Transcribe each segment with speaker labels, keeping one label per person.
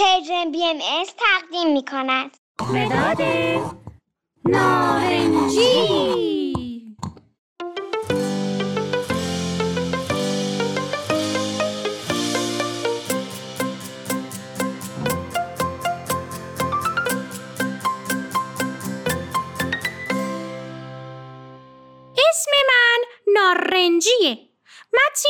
Speaker 1: پرژن بی ام تقدیم می کند.
Speaker 2: مداد نارنجی. اسم من نارنجیه. منو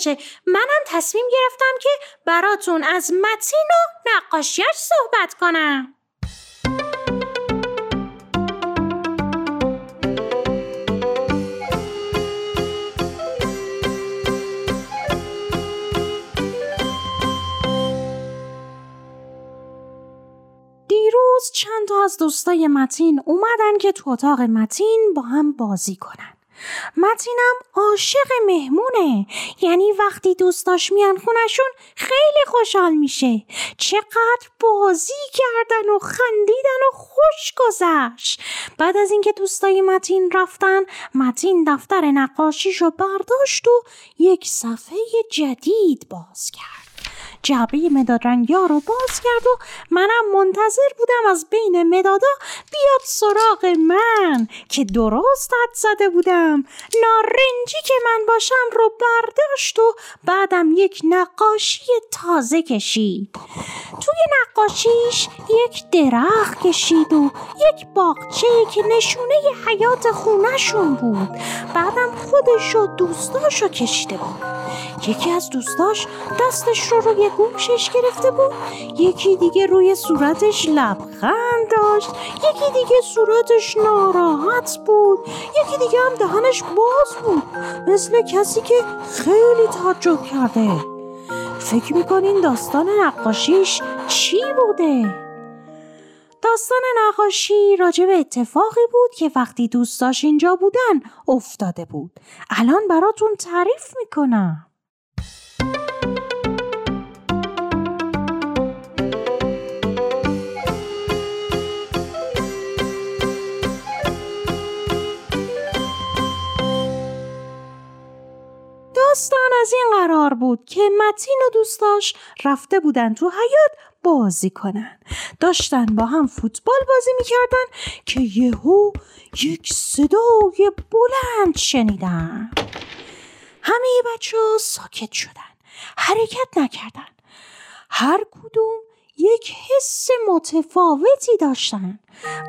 Speaker 2: منم تصمیم گرفتم که براتون از متین و نقاشیش صحبت کنم دیروز چند تا از دوستای متین اومدن که تو اتاق متین با هم بازی کنن. متینم عاشق مهمونه. یعنی وقتی دوستاش میان خونشون خیلی خوشحال میشه. چقدر بازی کردن و خندیدن و خوش گذشت. بعد از اینکه دوستای متین رفتن متین دفتر نقاشیشو برداشت و یک صفحه جدید باز کرد. جعبه مداد ها رو باز کرد و منم منتظر بودم از بین مدادا بیاد سراغ من که درست حد زده بودم. نارنجی که من باشم رو برداشت و بعدم یک نقاشی تازه کشید. توی نقاشیش یک درخت کشید و یک باغچه که نشونه حیات خونشون بود. بعدم خودش و دوستاشو کشیده بود. یکی از دوستاش دستش رو روی گوشش گرفته بود. یکی دیگه روی صورتش لبخند داشت. یکی دیگه صورتش ناراحت بود. یکی دیگه هم دهنش باز بود. مثل کسی که خیلی تعجب کرده. فکر می‌کنین داستان نقاشیش چی بوده؟ داستان نقاشی راجع به اتفاقی بود که وقتی دوستاش اینجا بودن افتاده بود الان براتون تعریف می‌کنم داستان از این قرار بود که متین و دوستاش رفته بودن تو حیات بازی کنن. داشتن با هم فوتبال بازی می‌کردن که یهو یک صدای بلند شنیدن. همه بچه ها ساکت شدن حرکت نکردن. هر کدوم یک حس متفاوتی داشتن.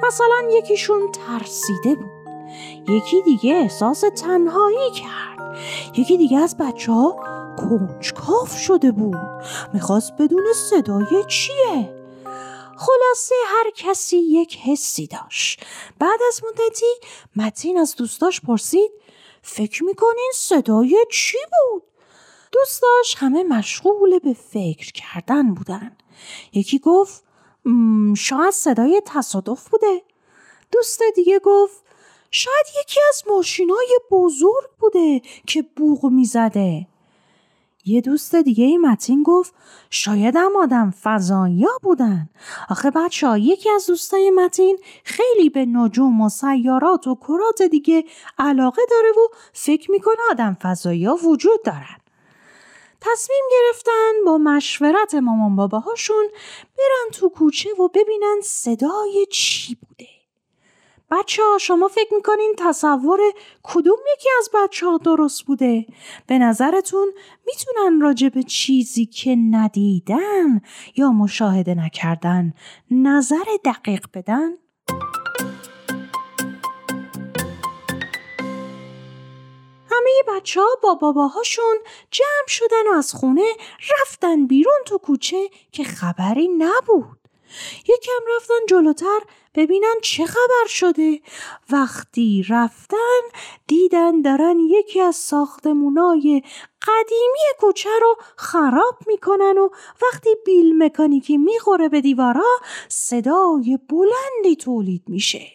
Speaker 2: مثلا یکیشون ترسیده بود یکی دیگه احساس تنهایی کرد. یکی دیگه از بچه ها کنجکاف شده بود. می‌خواست بدون صدای چیه؟ خلاصه هر کسی یک حسی داشت. بعد از مدتی متین از دوستاش پرسید فکر می‌کنین صدای چی بود؟ دوستاش همه مشغول به فکر کردن بودن. یکی گفت شاید صدای تصادف بوده. دوست دیگه گفت شاید یکی از ماشینای بزرگ بوده که بوغ می‌زده. یه دوست دیگه ای متین گفت شاید هم آدم فضایی بودن. آخه بچه ها یکی از دوستای متین خیلی به نجوم و سیارات و کرات دیگه علاقه داره و فکر می‌کنه آدم فضایی وجود دارن. تصمیم گرفتن با مشورت مامان باباهاشون برن تو کوچه و ببینن صدای چی بوده. بچه ها شما فکر می‌کنین تصور کدوم یکی از بچه ها درست بوده؟ به نظرتون می‌تونن راجع به چیزی که ندیدن یا مشاهده نکردن نظر دقیق بدن؟ همه بچه ها با باباهاشون جمع شدن و از خونه رفتن بیرون تو کوچه که خبری نبود. یکم رفتن جلوتر ببینن چه خبر شده. وقتی رفتن دیدن دارن یکی از ساختمونای قدیمی کوچه رو خراب می‌کنن و وقتی بیل مکانیکی می‌خوره به دیوارا صدای بلندی تولید میشه.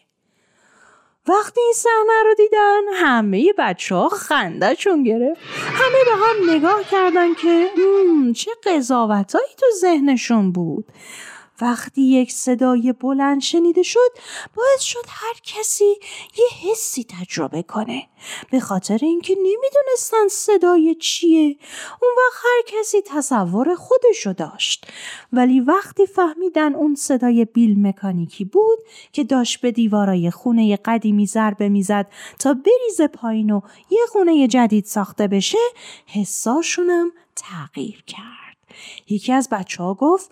Speaker 2: وقتی این صحنه رو دیدن همه بچه ها خندهشون گرفت. همه به هم نگاه کردن که چه قضاوتهایی تو ذهنشون بود؟ وقتی یک صدای بلند شنیده شد باعث شد هر کسی یه حسی تجربه کنه. به خاطر اینکه نمی‌دونستن صدای چیه. اون وقت هر کسی تصور خودشو داشت. ولی وقتی فهمیدن اون صدای بیل مکانیکی بود که داشت به دیوارای خونه قدیمی ضربه می‌زد تا بریزه پایین و یه خونه جدید ساخته بشه حساشونم تغییر کرد. یکی از بچه ها گفت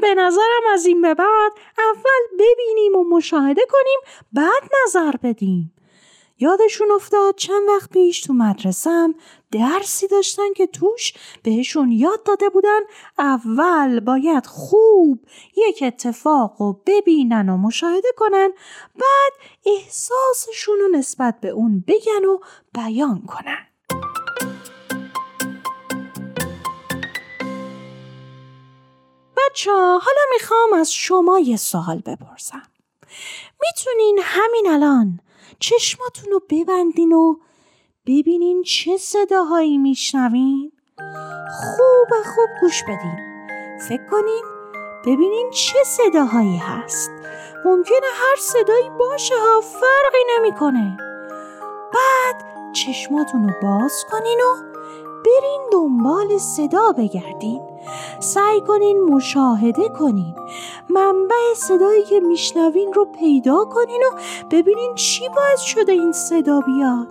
Speaker 2: به نظرم از این به بعد اول ببینیم و مشاهده کنیم بعد نظر بدیم. یادشون افتاد چند وقت پیش تو مدرسم درسی داشتن که توش بهشون یاد داده بودن اول باید خوب یک اتفاق رو ببینن و مشاهده کنن بعد احساسشون رو نسبت به اون بگن و بیان کنن. بچه حالا می‌خوام از شما یه سوال بپرسم. می‌تونین همین الان چشماتون رو ببندین و ببینین چه صداهایی میشنوین؟ خوب خوب گوش بدین. فکر کنین ببینین چه صداهایی هست. ممکنه هر صدایی باشه ها فرقی نمی‌کنه. بعد چشماتون رو باز کنین و دنبال صدا بگردین. سعی کنین مشاهده کنین. منبع صدایی که میشنوین رو پیدا کنین و ببینین چی باعث شده این صدا بیاد.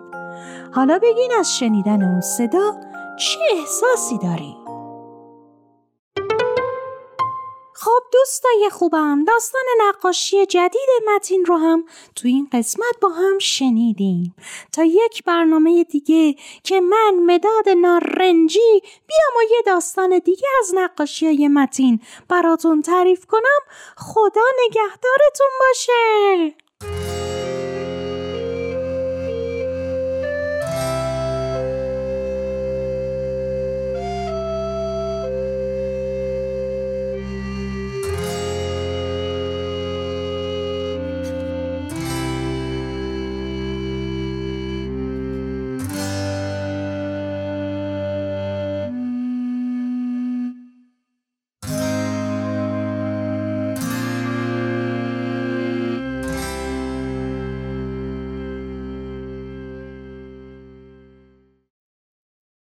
Speaker 2: حالا بگین از شنیدن اون صدا چه احساسی دارین؟ خب دوستای خوبم داستان نقاشی جدید متین رو هم تو این قسمت با هم شنیدیم. تا یک برنامه دیگه که من مداد نارنجی بیام و یه داستان دیگه از نقاشی های متین براتون تعریف کنم. خدا نگهدارتون باشه!